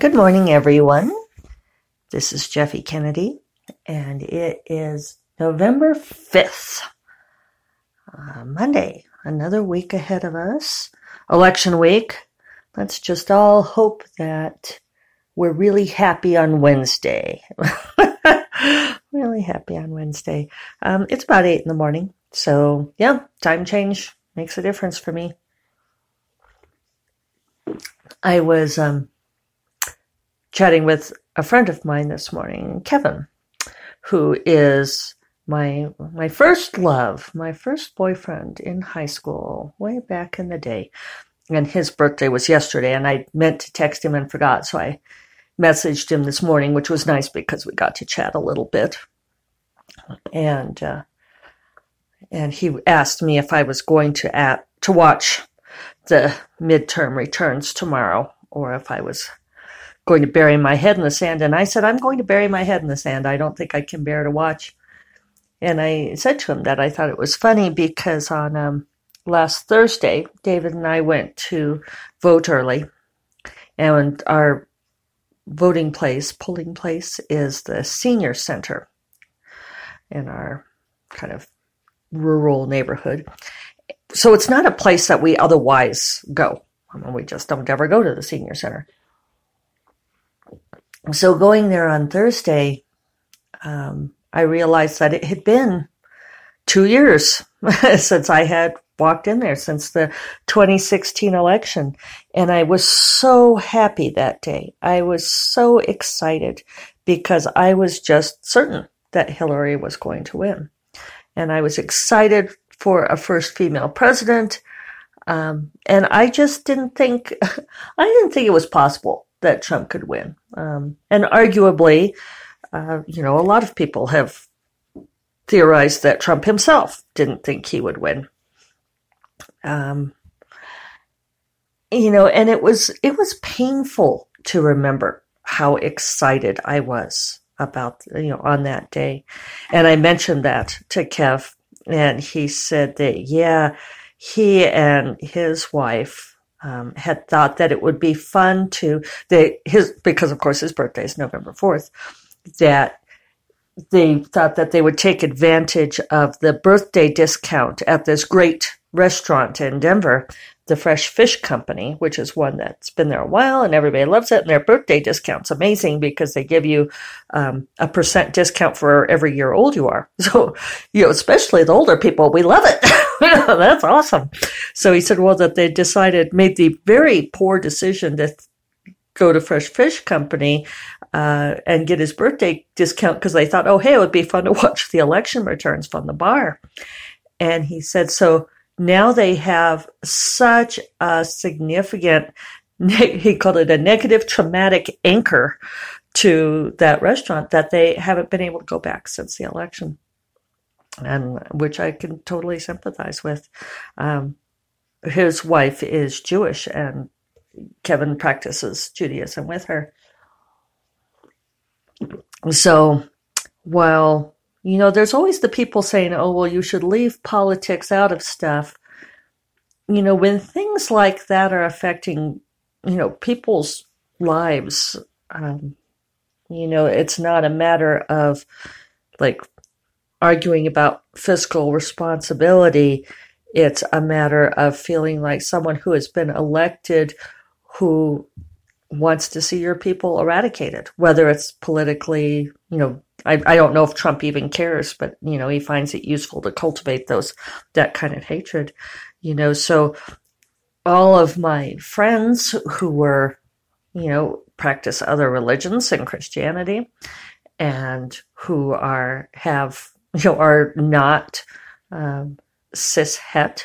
Good morning, everyone. This is Jeffe Kennedy, and it is November 5th, uh, Monday. Another week ahead of us. Election week. Let's just all hope that we're really happy on Wednesday. really happy on Wednesday. Um, it's about 8 in the morning. So, yeah, time change makes a difference for me. I was um, chatting with a friend of mine this morning, Kevin, who is my my first love, my first boyfriend in high school, way back in the day. And his birthday was yesterday, and I meant to text him and forgot, so I messaged him this morning, which was nice because we got to chat a little bit. And uh, and he asked me if I was going to at to watch the midterm returns tomorrow, or if I was going to bury my head in the sand. And I said, I'm going to bury my head in the sand. I don't think I can bear to watch. And I said to him that I thought it was funny because on um, last Thursday, David and I went to vote early. And our voting place, polling place, is the senior center in our kind of rural neighborhood. So it's not a place that we otherwise go. I mean, we just don't ever go to the senior center. So going there on Thursday, um, I realized that it had been two years since I had walked in there since the 2016 election. And I was so happy that day. I was so excited because I was just certain that Hillary was going to win. And I was excited for a first female president. Um, and I just didn't think, I didn't think it was possible that Trump could win. Um, and arguably, uh, you know, a lot of people have theorized that Trump himself didn't think he would win. Um, you know, and it was it was painful to remember how excited I was about you know on that day, and I mentioned that to Kev, and he said that yeah, he and his wife um, had thought that it would be fun to his because of course his birthday is November fourth that they thought that they would take advantage of the birthday discount at this great restaurant in Denver, the Fresh Fish Company, which is one that's been there a while and everybody loves it. And their birthday discount's amazing because they give you um, a percent discount for every year old you are. So, you know, especially the older people, we love it. that's awesome. So he said, well, that they decided, made the very poor decision to go to Fresh Fish Company uh, and get his birthday discount because they thought, oh, hey, it would be fun to watch the election returns from the bar. And he said, so now they have such a significant, he called it a negative traumatic anchor to that restaurant that they haven't been able to go back since the election. And which I can totally sympathize with. Um, his wife is Jewish and Kevin practices Judaism with her. So while you know, there's always the people saying, oh, well, you should leave politics out of stuff. You know, when things like that are affecting, you know, people's lives, um, you know, it's not a matter of like arguing about fiscal responsibility. It's a matter of feeling like someone who has been elected who wants to see your people eradicated, whether it's politically, you know, I, I don't know if Trump even cares, but you know, he finds it useful to cultivate those that kind of hatred. You know, so all of my friends who were, you know, practice other religions and Christianity and who are have you know are not um, cis het,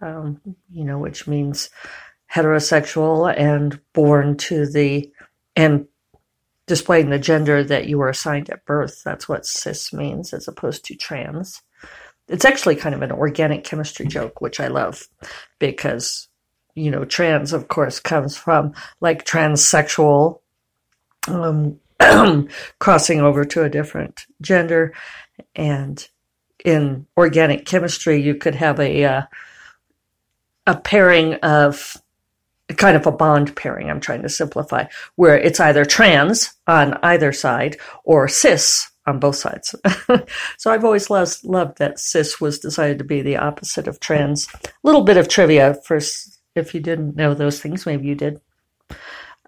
um, you know, which means heterosexual and born to the and displaying the gender that you were assigned at birth. That's what cis means as opposed to trans. It's actually kind of an organic chemistry joke, which I love because, you know, trans, of course, comes from like transsexual, um, crossing over to a different gender. And in organic chemistry, you could have a, uh, a pairing of kind of a bond pairing. I'm trying to simplify where it's either trans on either side or cis on both sides. so I've always loved, loved that cis was decided to be the opposite of trans. A little bit of trivia first, if you didn't know those things, maybe you did.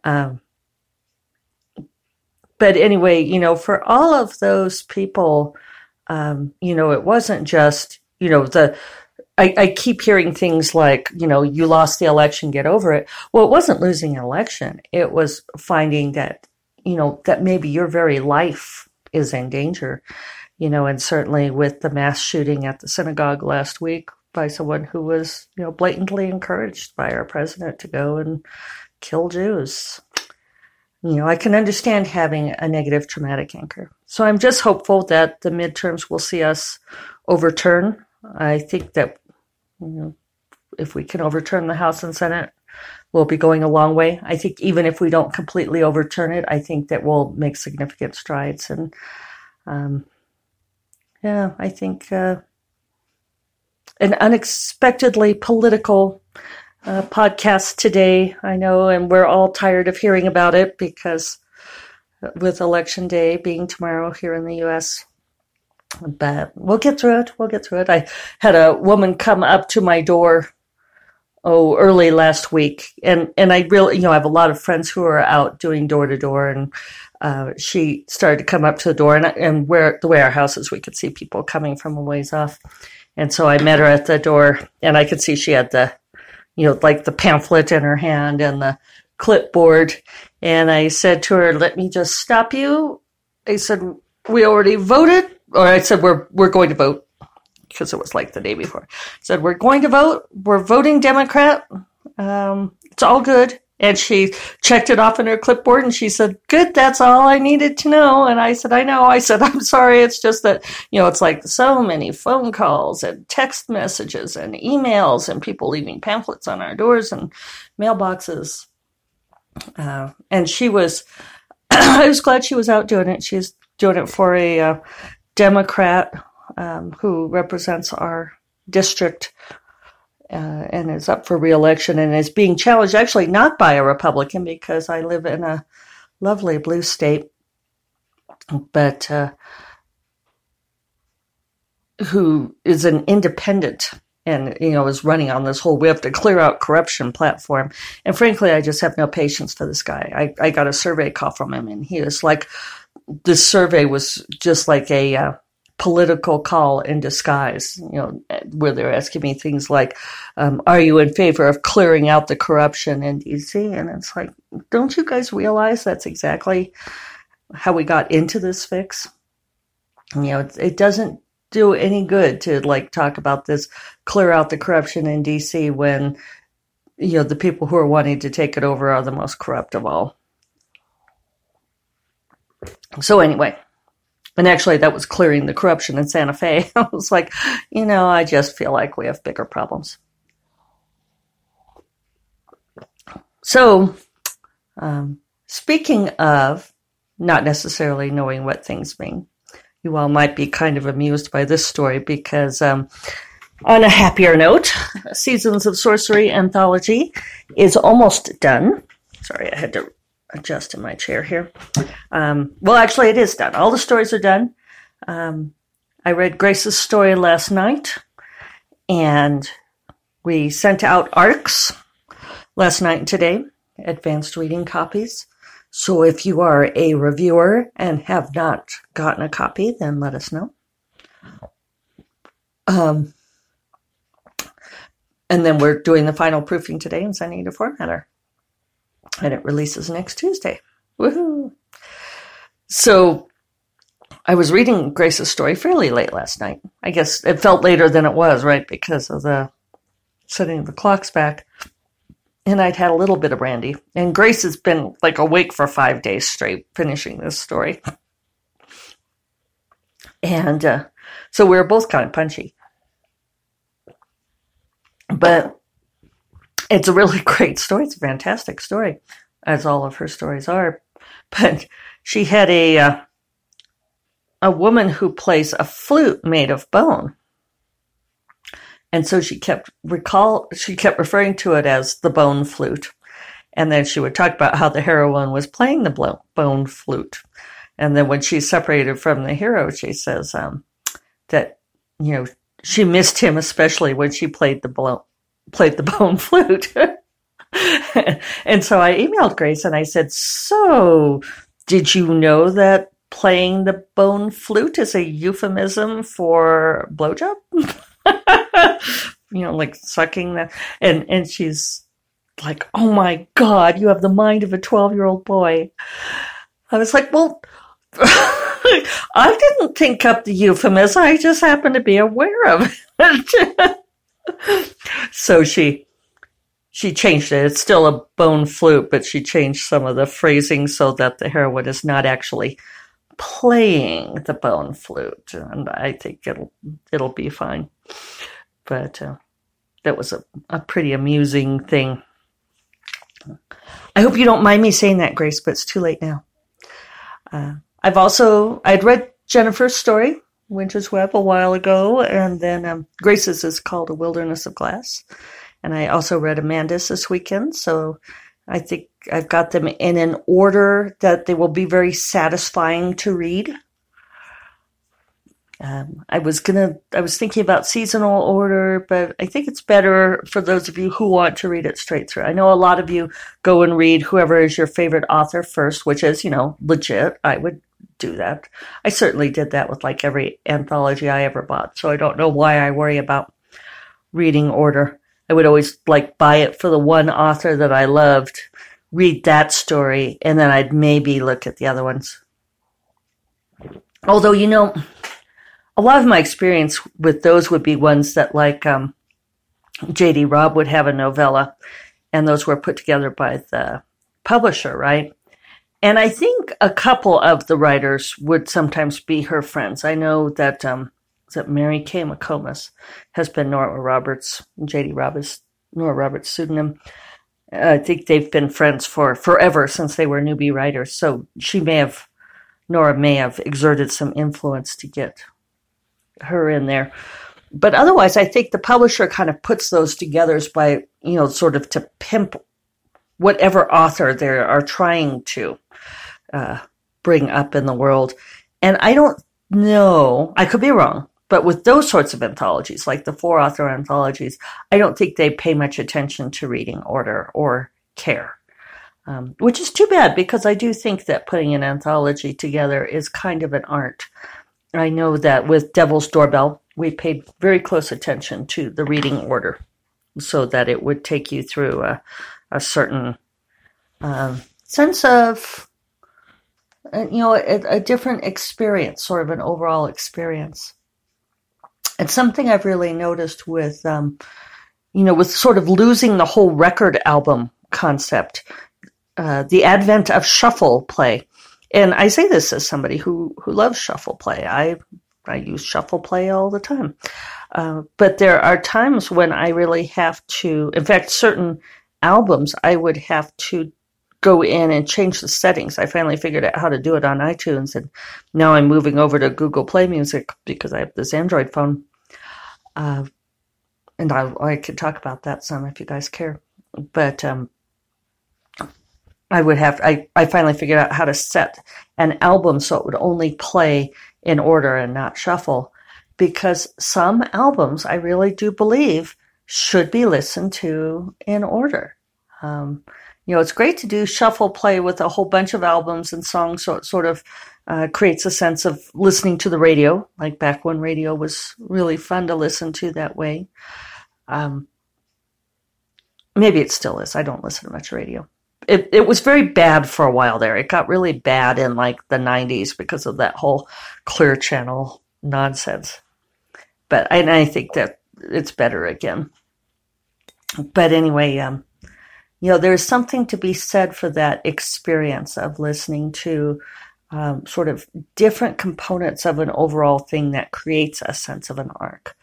Um, but anyway, you know, for all of those people, um, you know, it wasn't just, you know, the, I, I, keep hearing things like, you know, you lost the election, get over it. Well, it wasn't losing an election. It was finding that, you know, that maybe your very life is in danger, you know, and certainly with the mass shooting at the synagogue last week by someone who was, you know, blatantly encouraged by our president to go and kill Jews. You know, I can understand having a negative traumatic anchor. So I'm just hopeful that the midterms will see us overturn. I think that, you know, if we can overturn the House and Senate, we'll be going a long way. I think even if we don't completely overturn it, I think that we'll make significant strides. And um, yeah, I think uh, an unexpectedly political uh, podcast today. I know, and we're all tired of hearing about it because with election day being tomorrow here in the U.S. But we'll get through it. We'll get through it. I had a woman come up to my door oh early last week and and i really you know i have a lot of friends who are out doing door to door and uh, she started to come up to the door and, and where the way our house is we could see people coming from a ways off and so i met her at the door and i could see she had the you know like the pamphlet in her hand and the clipboard and i said to her let me just stop you i said we already voted or i said we're we're going to vote because it was like the day before. I Said, We're going to vote. We're voting Democrat. Um, it's all good. And she checked it off in her clipboard and she said, Good, that's all I needed to know. And I said, I know. I said, I'm sorry. It's just that, you know, it's like so many phone calls and text messages and emails and people leaving pamphlets on our doors and mailboxes. Uh, and she was, I was glad she was out doing it. She's doing it for a uh, Democrat um, who represents our district uh, and is up for reelection and is being challenged actually not by a Republican because I live in a lovely blue state, but uh, who is an independent and you know is running on this whole we have to clear out corruption platform. And frankly i just have no patience for this guy. I, I got a survey call from him and he was like this survey was just like a uh, political call in disguise, you know, where they're asking me things like, um, are you in favor of clearing out the corruption in DC? And it's like, don't you guys realize that's exactly how we got into this fix? You know, it, it doesn't do any good to like talk about this clear out the corruption in DC when, you know, the people who are wanting to take it over are the most corrupt of all. So anyway, and actually, that was clearing the corruption in Santa Fe. I was like, you know, I just feel like we have bigger problems. So, um, speaking of not necessarily knowing what things mean, you all might be kind of amused by this story because, um, on a happier note, Seasons of Sorcery anthology is almost done. Sorry, I had to adjust in my chair here. Um, well, actually, it is done. All the stories are done. Um, I read Grace's story last night, and we sent out ARCs last night and today, advanced reading copies. So if you are a reviewer and have not gotten a copy, then let us know. Um, and then we're doing the final proofing today and sending it to Formatter and it releases next Tuesday. Woohoo! So I was reading Grace's story fairly late last night. I guess it felt later than it was, right, because of the setting of the clocks back. And I'd had a little bit of brandy. And Grace has been like awake for five days straight finishing this story. And uh, so we were both kind of punchy. But it's a really great story. It's a fantastic story, as all of her stories are. But she had a uh, a woman who plays a flute made of bone, and so she kept recall she kept referring to it as the bone flute. And then she would talk about how the heroine was playing the bone flute. And then when she separated from the hero, she says um, that, you know, she missed him, especially when she played the, played the bone flute. and so I emailed Grace and I said, So, did you know that playing the bone flute is a euphemism for blowjob? you know, like sucking that. And, and she's like, Oh my God, you have the mind of a 12 year old boy. I was like, Well, I didn't think up the euphemism. I just happened to be aware of it. So she she changed it. It's still a bone flute, but she changed some of the phrasing so that the heroine is not actually playing the bone flute, and I think it'll it'll be fine. But uh, that was a, a pretty amusing thing. I hope you don't mind me saying that, Grace, but it's too late now. Uh, I've also I'd read Jennifer's story, Winter's Web, a while ago, and then um, Grace's is called A Wilderness of Glass. And I also read Amanda's this weekend. So I think I've got them in an order that they will be very satisfying to read. Um, I was gonna, I was thinking about seasonal order, but I think it's better for those of you who want to read it straight through. I know a lot of you go and read whoever is your favorite author first, which is, you know, legit. I would do that. I certainly did that with like every anthology I ever bought. So I don't know why I worry about reading order. I would always like buy it for the one author that I loved, read that story, and then I'd maybe look at the other ones. Although, you know, a lot of my experience with those would be ones that like um, J.D. Robb would have a novella, and those were put together by the publisher, right? And I think a couple of the writers would sometimes be her friends. I know that um, that Mary Kay McComas has been Nora Roberts, J.D. Roberts, Nora Roberts' pseudonym. I think they've been friends for forever since they were newbie writers. So she may have, Nora may have exerted some influence to get her in there. But otherwise, I think the publisher kind of puts those together by, you know, sort of to pimp whatever author they are trying to uh, bring up in the world. And I don't know, I could be wrong, but with those sorts of anthologies, like the four author anthologies, I don't think they pay much attention to reading order or care. Um, which is too bad because I do think that putting an anthology together is kind of an art. I know that with Devil's Doorbell, we paid very close attention to the reading order so that it would take you through a, a certain uh, sense of, uh, you know, a, a different experience, sort of an overall experience. It's something I've really noticed with, um, you know, with sort of losing the whole record album concept, uh, the advent of shuffle play. And I say this as somebody who, who loves shuffle play. I, I use shuffle play all the time. Uh, but there are times when I really have to, in fact, certain albums, I would have to go in and change the settings. I finally figured out how to do it on iTunes, and now I'm moving over to Google Play Music because I have this Android phone. Uh, and I, I could talk about that some if you guys care. But um, I would have I, I finally figured out how to set an album so it would only play in order and not shuffle. Because some albums I really do believe should be listened to in order. Um, you know, it's great to do shuffle play with a whole bunch of albums and songs, so it sort of uh, creates a sense of listening to the radio, like back when radio was really fun to listen to that way. Um, maybe it still is. I don't listen to much radio. It, it was very bad for a while there. It got really bad in like the 90s because of that whole clear channel nonsense. But I, I think that it's better again. But anyway, um, you know, there's something to be said for that experience of listening to um, sort of different components of an overall thing that creates a sense of an arc.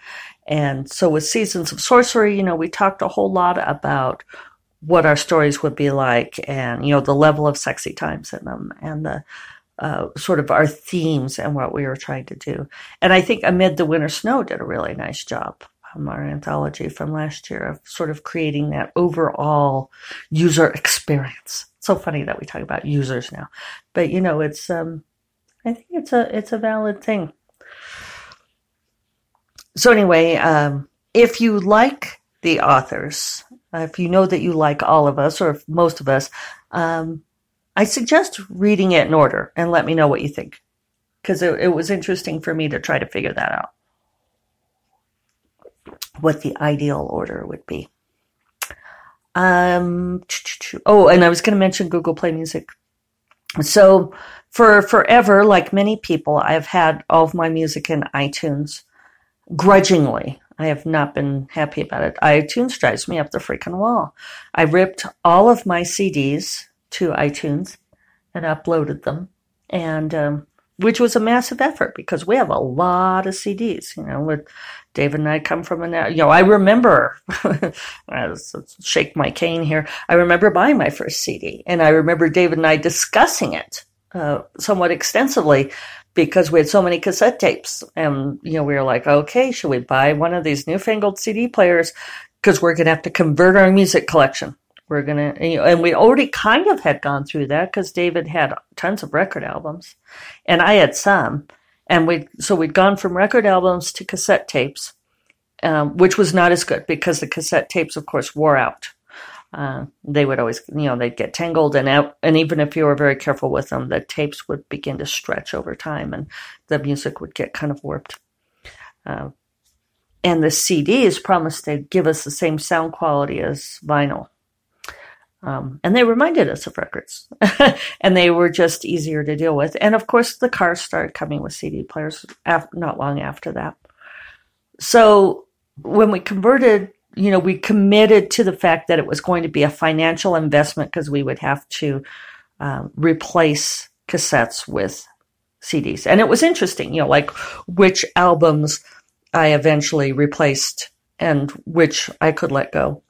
And so with Seasons of Sorcery, you know, we talked a whole lot about what our stories would be like and, you know, the level of sexy times in them and the uh, sort of our themes and what we were trying to do. And I think Amid the Winter Snow did a really nice job um, our anthology from last year of sort of creating that overall user experience. It's so funny that we talk about users now, but you know, it's um, I think it's a it's a valid thing. So anyway, um, if you like the authors, uh, if you know that you like all of us or most of us, um, I suggest reading it in order and let me know what you think because it, it was interesting for me to try to figure that out what the ideal order would be. Um, oh, and I was going to mention Google Play Music. So for forever, like many people, I've had all of my music in iTunes grudgingly. I have not been happy about it. iTunes drives me up the freaking wall. I ripped all of my CDs to iTunes and uploaded them. And um, which was a massive effort because we have a lot of CDs. You know, with David and I come from a, you know, I remember, shake my cane here. I remember buying my first CD, and I remember David and I discussing it uh, somewhat extensively because we had so many cassette tapes, and you know, we were like, okay, should we buy one of these newfangled CD players because we're going to have to convert our music collection. We're gonna, and we already kind of had gone through that because David had tons of record albums, and I had some, and we so we'd gone from record albums to cassette tapes, um, which was not as good because the cassette tapes, of course, wore out. Uh, they would always, you know, they'd get tangled and out, and even if you were very careful with them, the tapes would begin to stretch over time, and the music would get kind of warped. Uh, and the CDs promised to give us the same sound quality as vinyl. Um, and they reminded us of records, and they were just easier to deal with. And of course, the cars started coming with CD players not long after that. So when we converted, you know, we committed to the fact that it was going to be a financial investment because we would have to um, replace cassettes with CDs. And it was interesting, you know, like which albums I eventually replaced and which I could let go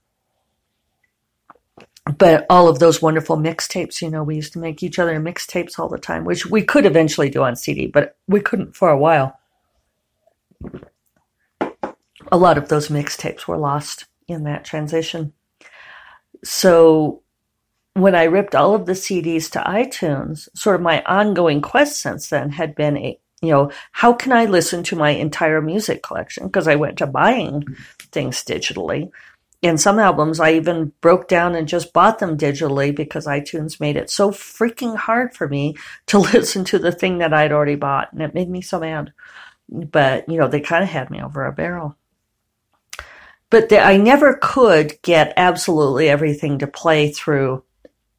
but all of those wonderful mixtapes, you know, we used to make each other mixtapes all the time, which we could eventually do on CD, but we couldn't for a while. A lot of those mixtapes were lost in that transition. So when I ripped all of the CDs to iTunes, sort of my ongoing quest since then had been a, you know, how can I listen to my entire music collection? Because I went to buying things digitally and some albums I even broke down and just bought them digitally because iTunes made it so freaking hard for me to listen to the thing that I'd already bought. And it made me so mad. But, you know, they kind of had me over a barrel. But the, I never could get absolutely everything to play through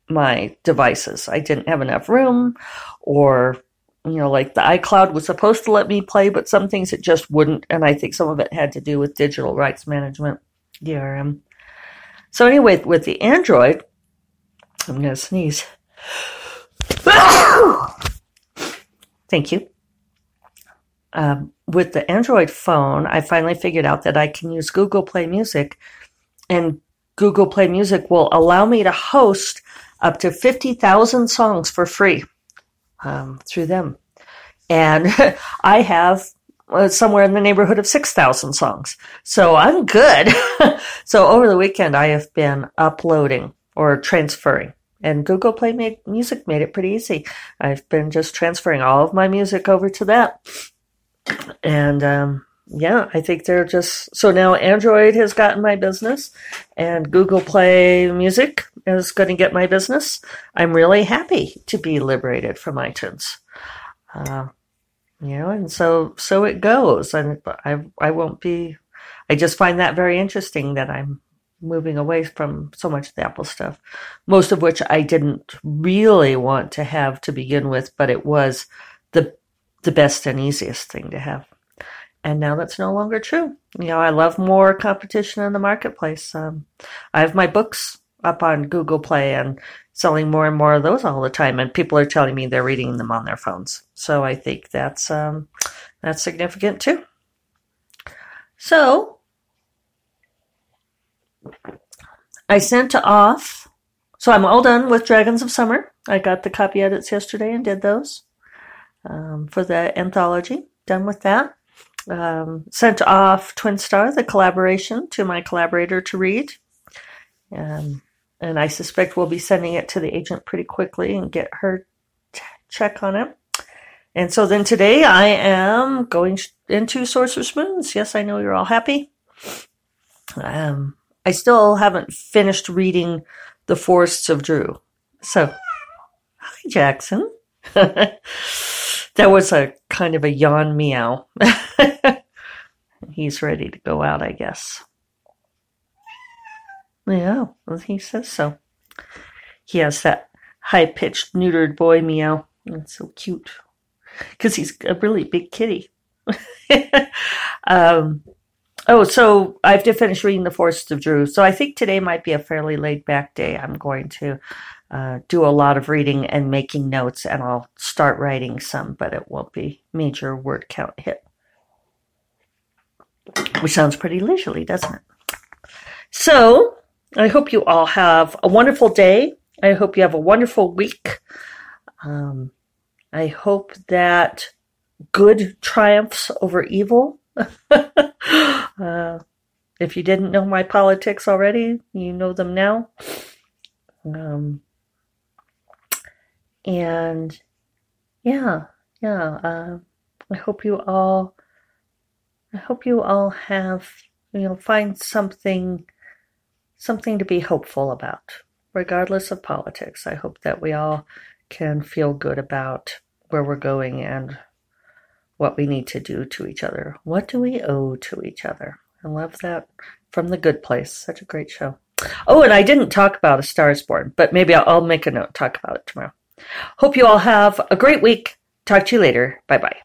my devices. I didn't have enough room or you know, like the iCloud was supposed to let me play, but some things it just wouldn't. And I think some of it had to do with digital rights management. DRM. So anyway, with the Android, I'm going to sneeze. Thank you. Um, with the Android phone, I finally figured out that I can use Google Play Music, and Google Play Music will allow me to host up to 50,000 songs for free um, through them. And I have somewhere in the neighborhood of 6,000 songs. So I'm good. so over the weekend, I have been uploading or transferring. And Google Play made, Music made it pretty easy. I've been just transferring all of my music over to that. And um, yeah, I think they're just so now Android has gotten my business and Google Play Music is going to get my business. I'm really happy to be liberated from iTunes. Uh, you know, and so so it goes. And I I won't be. I just find that very interesting that I'm moving away from so much of the Apple stuff, most of which I didn't really want to have to begin with, but it was the the best and easiest thing to have. And now that's no longer true. You know, I love more competition in the marketplace. Um, I have my books up on Google Play and selling more and more of those all the time, and people are telling me they're reading them on their phones. So I think that's um, that's significant too. So I sent off. So I'm all done with Dragons of Summer. I got the copy edits yesterday and did those um, for the anthology. Done with that. um, sent off Twin Star, the collaboration, to my collaborator to read. Um, and I suspect we'll be sending it to the agent pretty quickly and get her t- check on it. And so then today I am going into Sorcerous Moons. Yes, I know you're all happy. Um, I still haven't finished reading The Forests of Dru. So, hi, Jackson. that was a kind of a yawn meow. He's ready to go out, I guess. Yeah, well, he says so. He has that high pitched, neutered boy meow. That's so cute. Because he's a really big kitty. um, oh, so I have to finish reading The Forests of Dru. So I think today might be a fairly laid back day. I'm going to uh, do a lot of reading and making notes, and I'll start writing some, but it won't be major word count hit. Which sounds pretty leisurely, doesn't it? So I hope you all have a wonderful day. I hope you have a wonderful week. Um, I hope that good triumphs over evil. uh, if you didn't know my politics already, you know them now. Um, and yeah, yeah, uh, I hope you all, I hope you all have, you know, find something, something to be hopeful about, regardless of politics. I hope that we all can feel good about where we're going and what we need to do to each other. What do we owe to each other? I love that from The Good Place. Such a great show. Oh, and I didn't talk about A Star is Born, but maybe I'll, I'll make a note, talk about it tomorrow. Hope you all have a great week. Talk to you later. Bye bye.